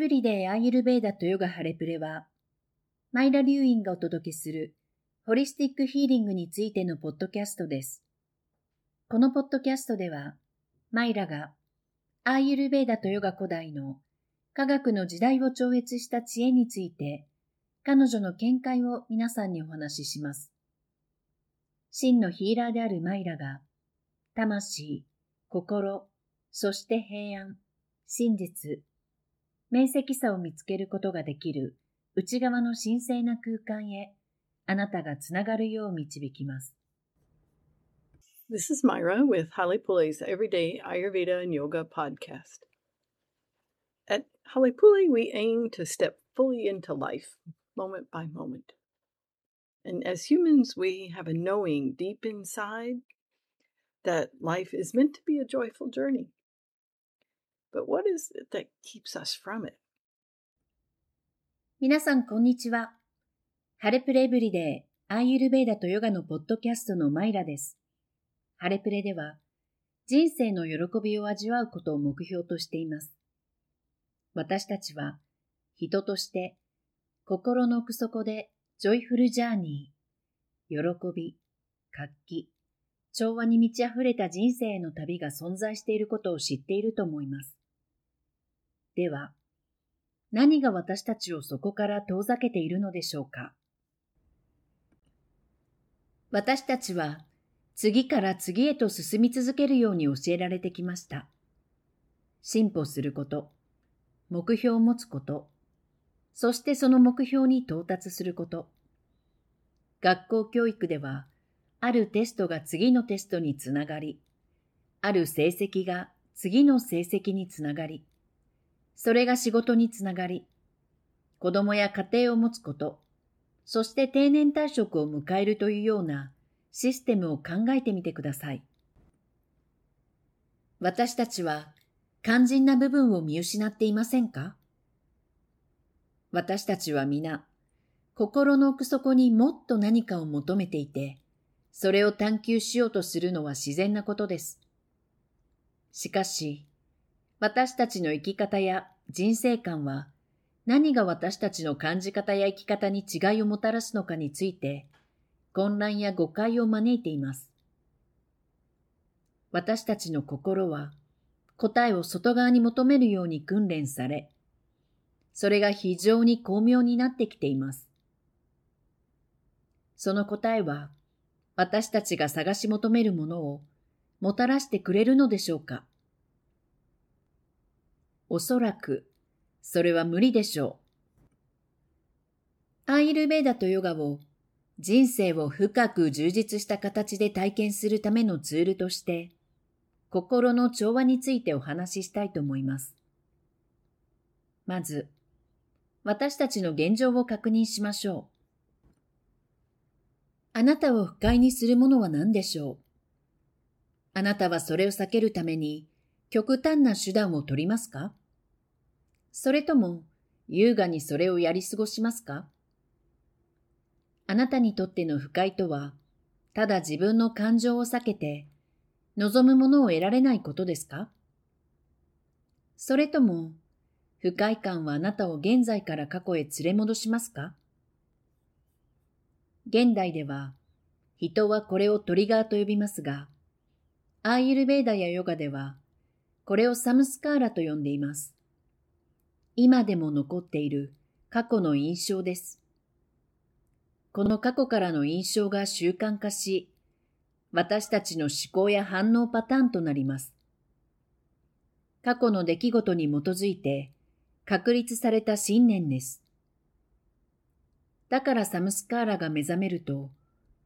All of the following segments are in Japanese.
ブリデーアーユルベーダとヨガハレプレは、マイラ・リューインがお届けするホリスティックヒーリングについてのポッドキャストです。このポッドキャストでは、マイラがアーユルベーダとヨガ古代の科学の時代を超越した知恵について、彼女の見解を皆さんにお話しします。真のヒーラーであるマイラが、魂、心、そして平安、真実、明晰さを見つけることができる内側の神聖な空間へあなたがつながるよう導きます。This is Myra with Halepule's Everyday Ayurveda and Yoga podcast. At Halepule, we aim to step fully into life, moment by moment. And as humans, we have a knowing deep inside that life is meant to be a joyful journey. But what is it that keeps us from it? 皆さん、こんにちは。ハレプレエブリデー、アーユルベーダとヨガのポッドキャストのマイラです。ハレプレでは、人生の喜びを味わうことを目標としています。私たちは、人として、心の奥底でジョイフルジャーニー、喜び、活気、調和に満ち溢れた人生への旅が存在していることを知っていると思います。では、何が私たちをそこから遠ざけているのでしょうか？私たちは次から次へと進み続けるように教えられてきました。進歩すること、目標を持つこと、そしてその目標に到達すること。学校教育では、あるテストが次のテストにつながり、ある成績が次の成績につながり、それが仕事につながり、子供や家庭を持つこと、そして定年退職を迎えるというようなシステムを考えてみてください。私たちは肝心な部分を見失っていませんか？私たちは皆、心の奥底にもっと何かを求めていて、それを探求しようとするのは自然なことです。しかし、私たちの生き方や人生観は何が私たちの感じ方や生き方に違いをもたらすのかについて混乱や誤解を招いています。私たちの心は答えを外側に求めるように訓練され、それが非常に巧妙になってきています。その答えは私たちが探し求めるものをもたらしてくれるのでしょうか？おそらく、それは無理でしょう。アイルベーダとヨガを人生を深く充実した形で体験するためのツールとして、心の調和についてお話ししたいと思います。まず、私たちの現状を確認しましょう。あなたを不快にするものは何でしょう？あなたはそれを避けるために極端な手段を取りますか？それとも優雅にそれをやり過ごしますか？あなたにとっての不快とは、ただ自分の感情を避けて、望むものを得られないことですか？それとも、不快感はあなたを現在から過去へ連れ戻しますか？現代では、人はこれをトリガーと呼びますが、アーユルベーダやヨガでは、これをサムスカーラと呼んでいます。今でも残っている過去の印象です。この過去からの印象が習慣化し、私たちの思考や反応パターンとなります。過去の出来事に基づいて確立された信念です。だからサムスカーラが目覚めると、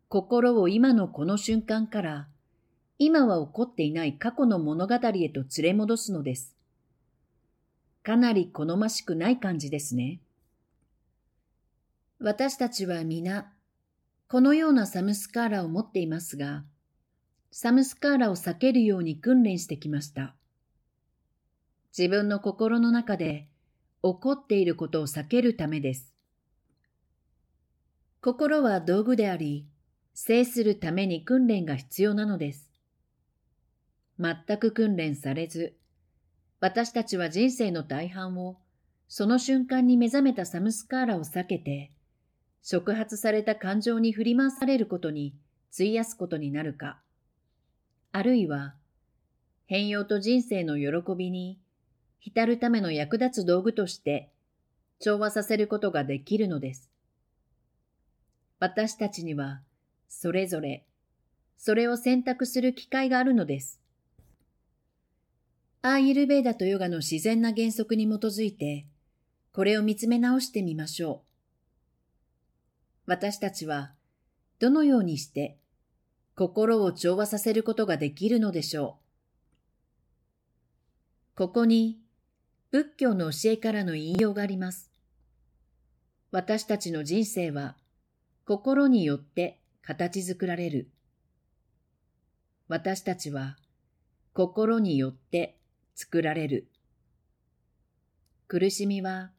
心を今のこの瞬間から、今は起こっていない過去の物語へと連れ戻すのです。かなり好ましくない感じですね。私たちは皆、このようなサムスカーラを持っていますが、サムスカーラを避けるように訓練してきました。自分の心の中で起こっていることを避けるためです。心は道具であり、制するために訓練が必要なのです。全く訓練されず、私たちは人生の大半をその瞬間に目覚めたサムスカーラを避けて、触発された感情に振り回されることに費やすことになるか、あるいは、変容と人生の喜びに浸るための役立つ道具として調和させることができるのです。私たちには、それぞれ、それを選択する機会があるのです。アーユルベーダとヨガの自然な原則に基づいて、これを見つめ直してみましょう。私たちは、どのようにして心を調和させることができるのでしょう。ここに仏教の教えからの引用があります。私たちの人生は心によって形作られる。私たちは心によって作られる。苦しみは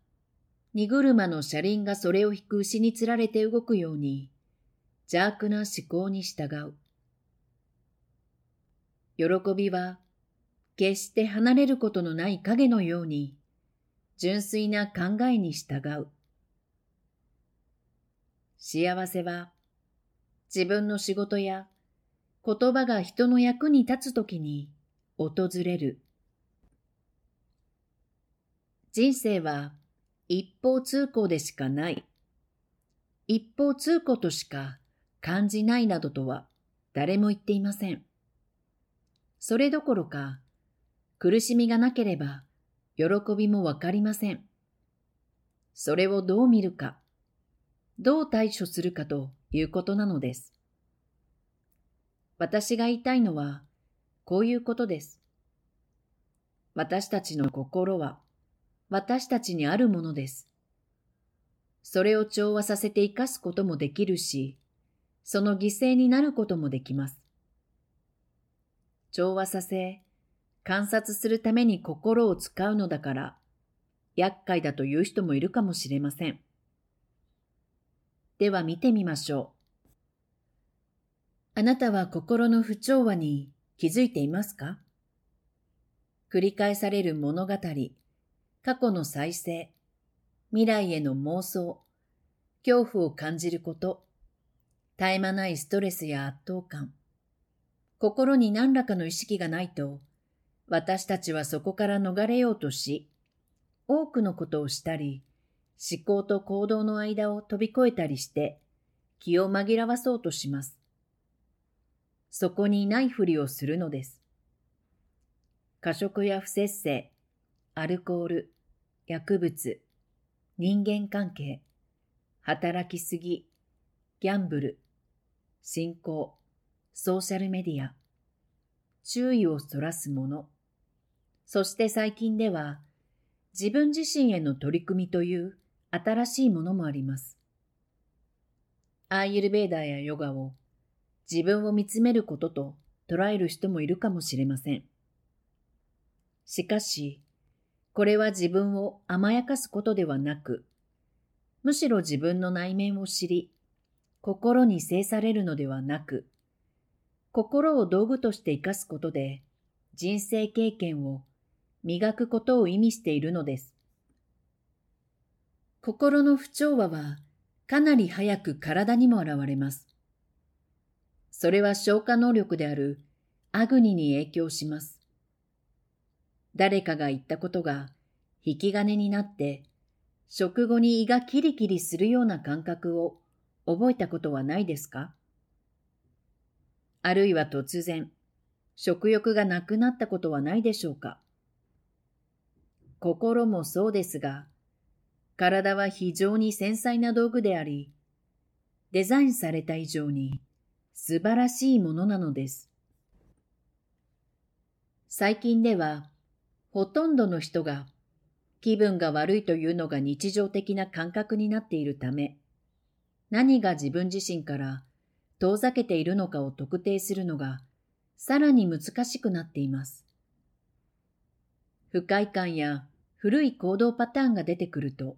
荷車の車輪がそれを引く牛につられて動くように邪悪な思考に従う。喜びは決して離れることのない影のように純粋な考えに従う。幸せは自分の仕事や言葉が人の役に立つときに訪れる。人生は一方通行でしかない。一方通行としか感じないなどとは誰も言っていません。それどころか、苦しみがなければ、喜びもわかりません。それをどう見るか、どう対処するかということなのです。私が言いたいのは、こういうことです。私たちの心は、私たちにあるものです。それを調和させて生かすこともできるし、その犠牲になることもできます。調和させ、観察するために心を使うのだから、厄介だという人もいるかもしれません。では見てみましょう。あなたは心の不調和に気づいていますか？繰り返される物語、過去の再生、未来への妄想、恐怖を感じること、絶え間ないストレスや圧倒感、心に何らかの意識がないと、私たちはそこから逃れようとし、多くのことをしたり、思考と行動の間を飛び越えたりして、気を紛らわそうとします。そこにないふりをするのです。過食や不節制、アルコール、薬物、人間関係、働きすぎ、ギャンブル、信仰、ソーシャルメディア、注意をそらすもの、そして最近では自分自身への取り組みという新しいものもあります。アーユルベーダーやヨガを自分を見つめることと捉える人もいるかもしれません。しかし、これは自分を甘やかすことではなく、むしろ自分の内面を知り、心に制されるのではなく、心を道具として生かすことで人生経験を磨くことを意味しているのです。心の不調和はかなり早く体にも現れます。それは消化能力であるアグニに影響します。誰かが言ったことが引き金になって食後に胃がキリキリするような感覚を覚えたことはないですか？あるいは突然、食欲がなくなったことはないでしょうか？心もそうですが、体は非常に繊細な道具であり、デザインされた以上に素晴らしいものなのです。最近では、ほとんどの人が気分が悪いというのが日常的な感覚になっているため、何が自分自身から遠ざけているのかを特定するのがさらに難しくなっています。不快感や古い行動パターンが出てくると、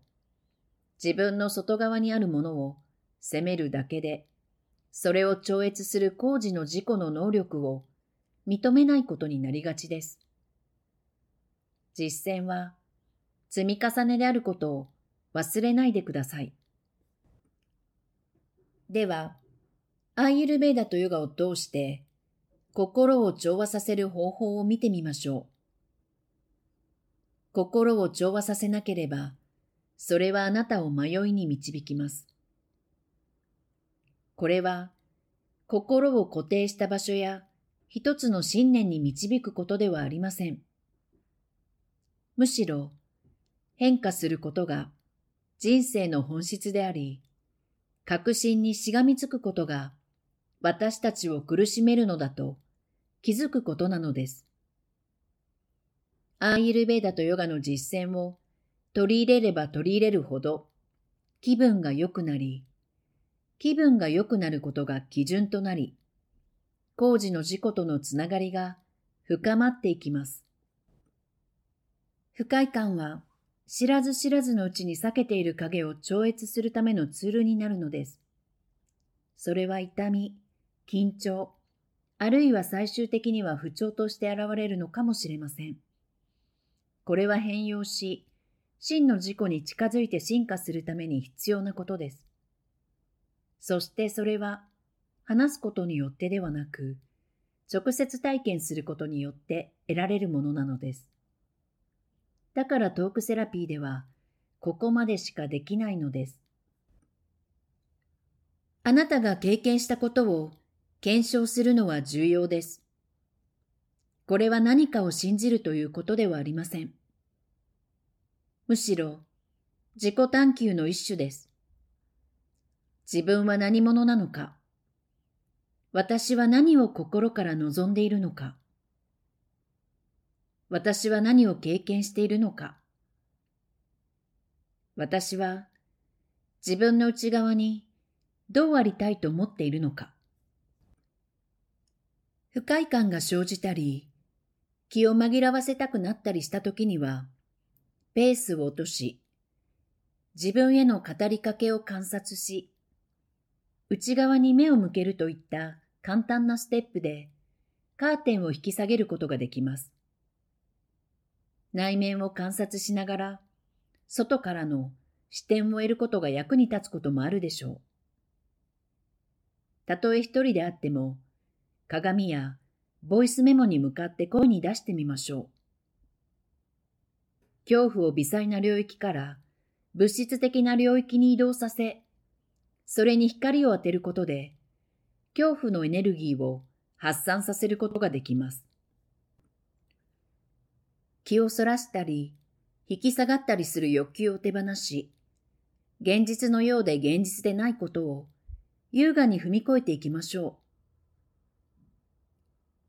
自分の外側にあるものを責めるだけで、それを超越する工事の自己の能力を認めないことになりがちです。実践は、積み重ねであることを忘れないでください。では、アーユルベーダとヨガを通して心を調和させる方法を見てみましょう。心を調和させなければ、それはあなたを迷いに導きます。これは、心を固定した場所や一つの信念に導くことではありません。むしろ、変化することが人生の本質であり、確信にしがみつくことが私たちを苦しめるのだと気づくことなのです。アーイルベーダとヨガの実践を取り入れれば取り入れるほど気分が良くなり、気分が良くなることが基準となり、工事の事故とのつながりが深まっていきます。不快感は知らず知らずのうちに避けている影を超越するためのツールになるのです。それは痛み、緊張、あるいは最終的には不調として現れるのかもしれません。これは変容し、真の自己に近づいて進化するために必要なことです。そしてそれは、話すことによってではなく、直接体験することによって得られるものなのです。だからトークセラピーでは、ここまでしかできないのです。あなたが経験したことを検証するのは重要です。これは何かを信じるということではありません。むしろ、自己探求の一種です。自分は何者なのか私は何を心から望んでいるのか私は何を経験しているのか私は自分の内側にどうありたいと思っているのか不快感が生じたり、気を紛らわせたくなったりした時には、ペースを落とし、自分への語りかけを観察し、内側に目を向けるといった簡単なステップで、カーテンを引き下げることができます。内面を観察しながら、外からの視点を得ることが役に立つこともあるでしょう。たとえ一人であっても、鏡やボイスメモに向かって声に出してみましょう。恐怖を微細な領域から物質的な領域に移動させ、それに光を当てることで、恐怖のエネルギーを発散させることができます。気をそらしたり、引き下がったりする欲求を手放し、現実のようで現実でないことを優雅に踏み越えていきましょう。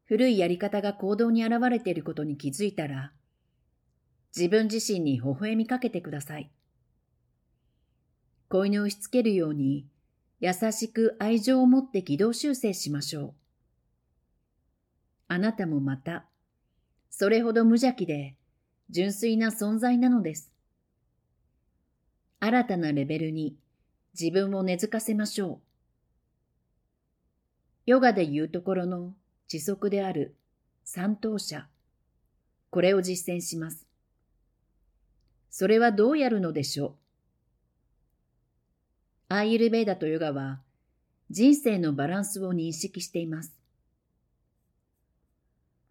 古いやり方が行動に現れていることに気づいたら、自分自身に微笑みかけてください。子犬をしつけるように、優しく愛情を持って軌道修正しましょう。あなたもまた、それほど無邪気で純粋な存在なのです。新たなレベルに自分を根付かせましょう。ヨガで言うところの持続である三等者。これを実践します。それはどうやるのでしょう？アーユルベーダとヨガは人生のバランスを認識しています。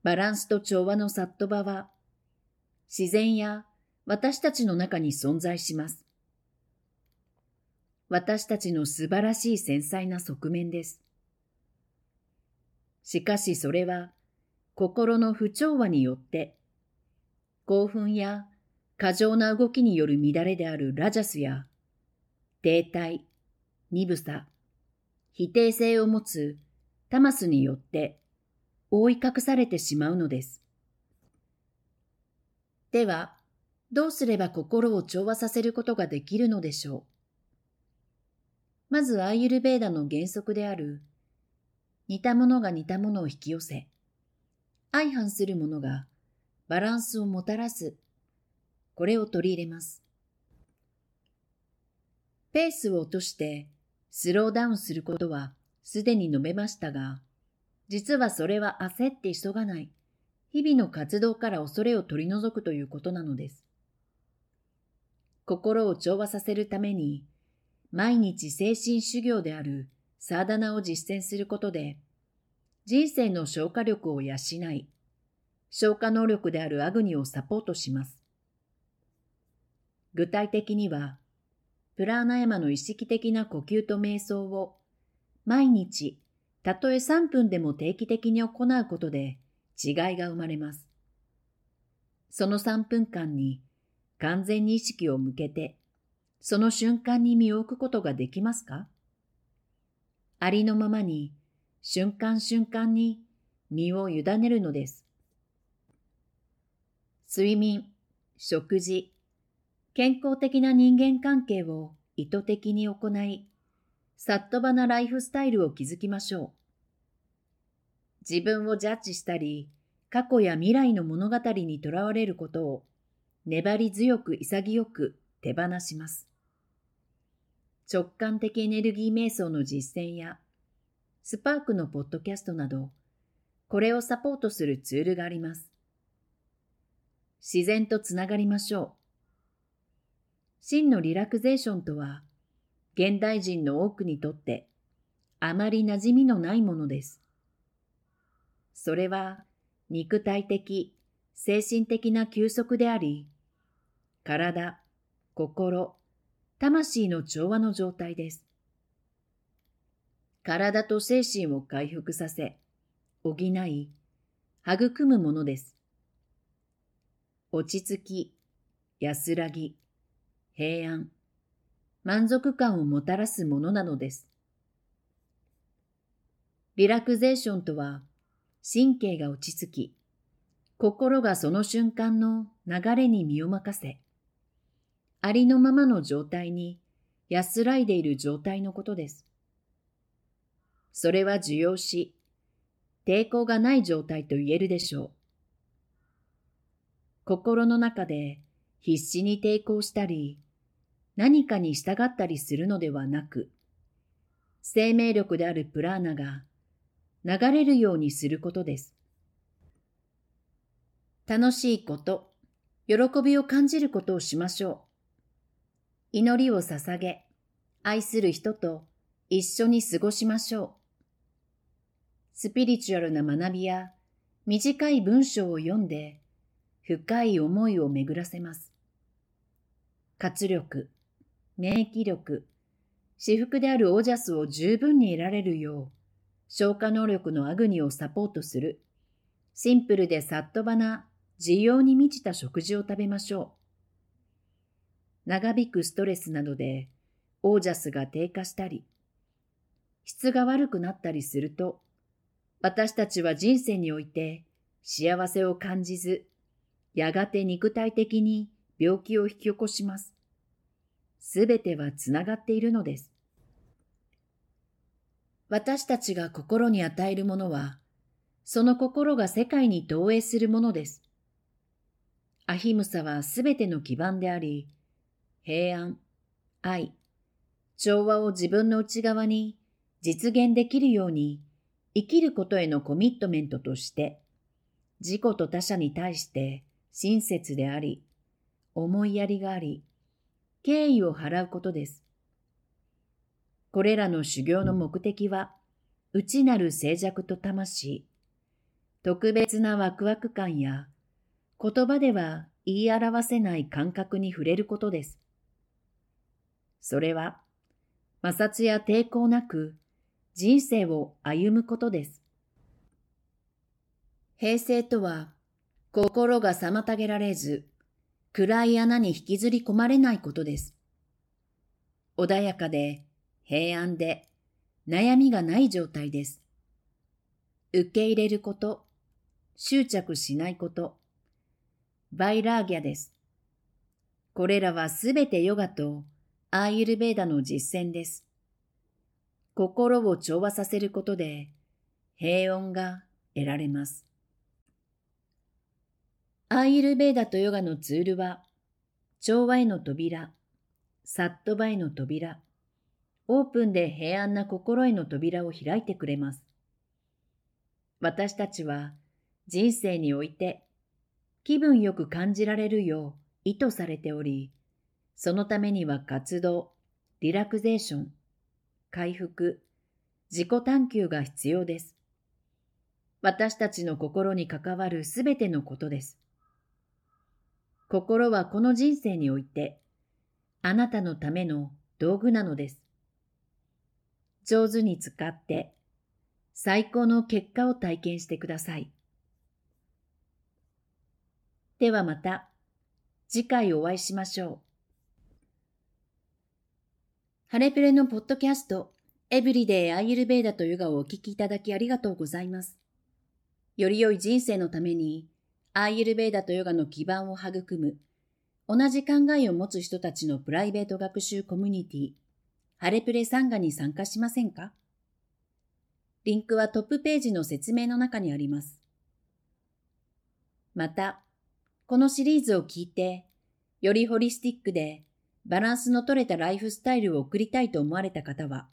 バランスと調和のサットバは自然や私たちの中に存在します。私たちの素晴らしい繊細な側面です。しかしそれは心の不調和によって興奮や過剰な動きによる乱れであるラジャスや停滞、鈍さ、否定性を持つタマスによって覆い隠されてしまうのです。では、どうすれば心を調和させることができるのでしょう？まずアーユルベーダの原則である似たものが似たものを引き寄せ、相反するものがバランスをもたらす。これを取り入れます。ペースを落としてスローダウンすることはすでに述べましたが、実はそれは焦って急がない、日々の活動から恐れを取り除くということなのです。心を調和させるために、毎日精神修行であるサーダナを実践することで、人生の消化力を養い、消化能力であるアグニをサポートします。具体的には、プラーナヤマの意識的な呼吸と瞑想を毎日、たとえ3分でも定期的に行うことで違いが生まれます。その3分間に完全に意識を向けて、その瞬間に身を置くことができますか？ありのままに、瞬間瞬間に身を委ねるのです。睡眠、食事、健康的な人間関係を意図的に行い、サットバなライフスタイルを築きましょう。自分をジャッジしたり、過去や未来の物語にとらわれることを粘り強く潔く手放します。直感的エネルギー瞑想の実践や、スパークのポッドキャストなど、これをサポートするツールがあります。自然とつながりましょう。真のリラクゼーションとは、現代人の多くにとってあまり馴染みのないものです。それは肉体的、精神的な休息であり、体、心、魂の調和の状態です。体と精神を回復させ、補い、育むものです。落ち着き、安らぎ、平安、満足感をもたらすものなのです。リラクゼーションとは、神経が落ち着き、心がその瞬間の流れに身を任せ、ありのままの状態に安らいでいる状態のことです。それは受容し、抵抗がない状態と言えるでしょう。心の中で必死に抵抗したり、何かに従ったりするのではなく、生命力であるプラーナが流れるようにすることです。楽しいこと、喜びを感じることをしましょう。祈りを捧げ、愛する人と一緒に過ごしましょう。スピリチュアルな学びや短い文章を読んで深い思いを巡らせます。活力、免疫力、私服であるオージャスを十分に得られるよう、消化能力のアグニをサポートする、シンプルでさっとばな、需要に満ちた食事を食べましょう。長引くストレスなどで、オージャスが低下したり、質が悪くなったりすると、私たちは人生において幸せを感じず、やがて肉体的に病気を引き起こします。すべてはつながっているのです。私たちが心に与えるものは、その心が世界に投影するものです。アヒムサはすべての基盤であり、平安、愛、調和を自分の内側に実現できるように生きることへのコミットメントとして、自己と他者に対して親切であり、思いやりがあり、敬意を払うことです。これらの修行の目的は、内なる静寂と魂、特別なワクワク感や、言葉では言い表せない感覚に触れることです。それは、摩擦や抵抗なく人生を歩むことです。平静とは、心が妨げられず、暗い穴に引きずり込まれないことです。穏やかで平安で悩みがない状態です。受け入れること、執着しないこと、バイラーギャです。これらはすべてヨガとアーユルベーダの実践です。心を調和させることで平穏が得られます。アーユルベーダとヨガのツールは、調和への扉、サットバへの扉、オープンで平安な心への扉を開いてくれます。私たちは人生において気分よく感じられるよう意図されており、そのためには活動、リラクゼーション、回復、自己探求が必要です。私たちの心に関わるすべてのことです。心はこの人生において、あなたのための道具なのです。上手に使って、最高の結果を体験してください。ではまた次回お会いしましょう。ハレプレのポッドキャストエブリデイアイルベーダとヨガをお聞きいただきありがとうございます。より良い人生のためにアイルベーダとヨガの基盤を育む同じ考えを持つ人たちのプライベート学習コミュニティハレプレサンガに参加しませんか？リンクはトップページの説明の中にあります。また、このシリーズを聞いて、よりホリスティックでバランスの取れたライフスタイルを送りたいと思われた方は、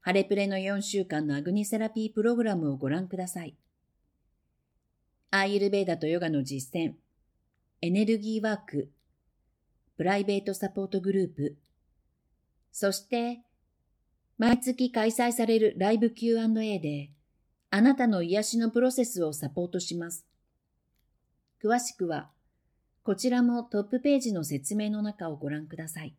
ハレプレの4週間のアグニセラピープログラムをご覧ください。アーユルベーダとヨガの実践、エネルギーワーク、プライベートサポートグループ、そして毎月開催されるライブ Q&A であなたの癒しのプロセスをサポートします。詳しくは、こちらもトップページの説明の中をご覧ください。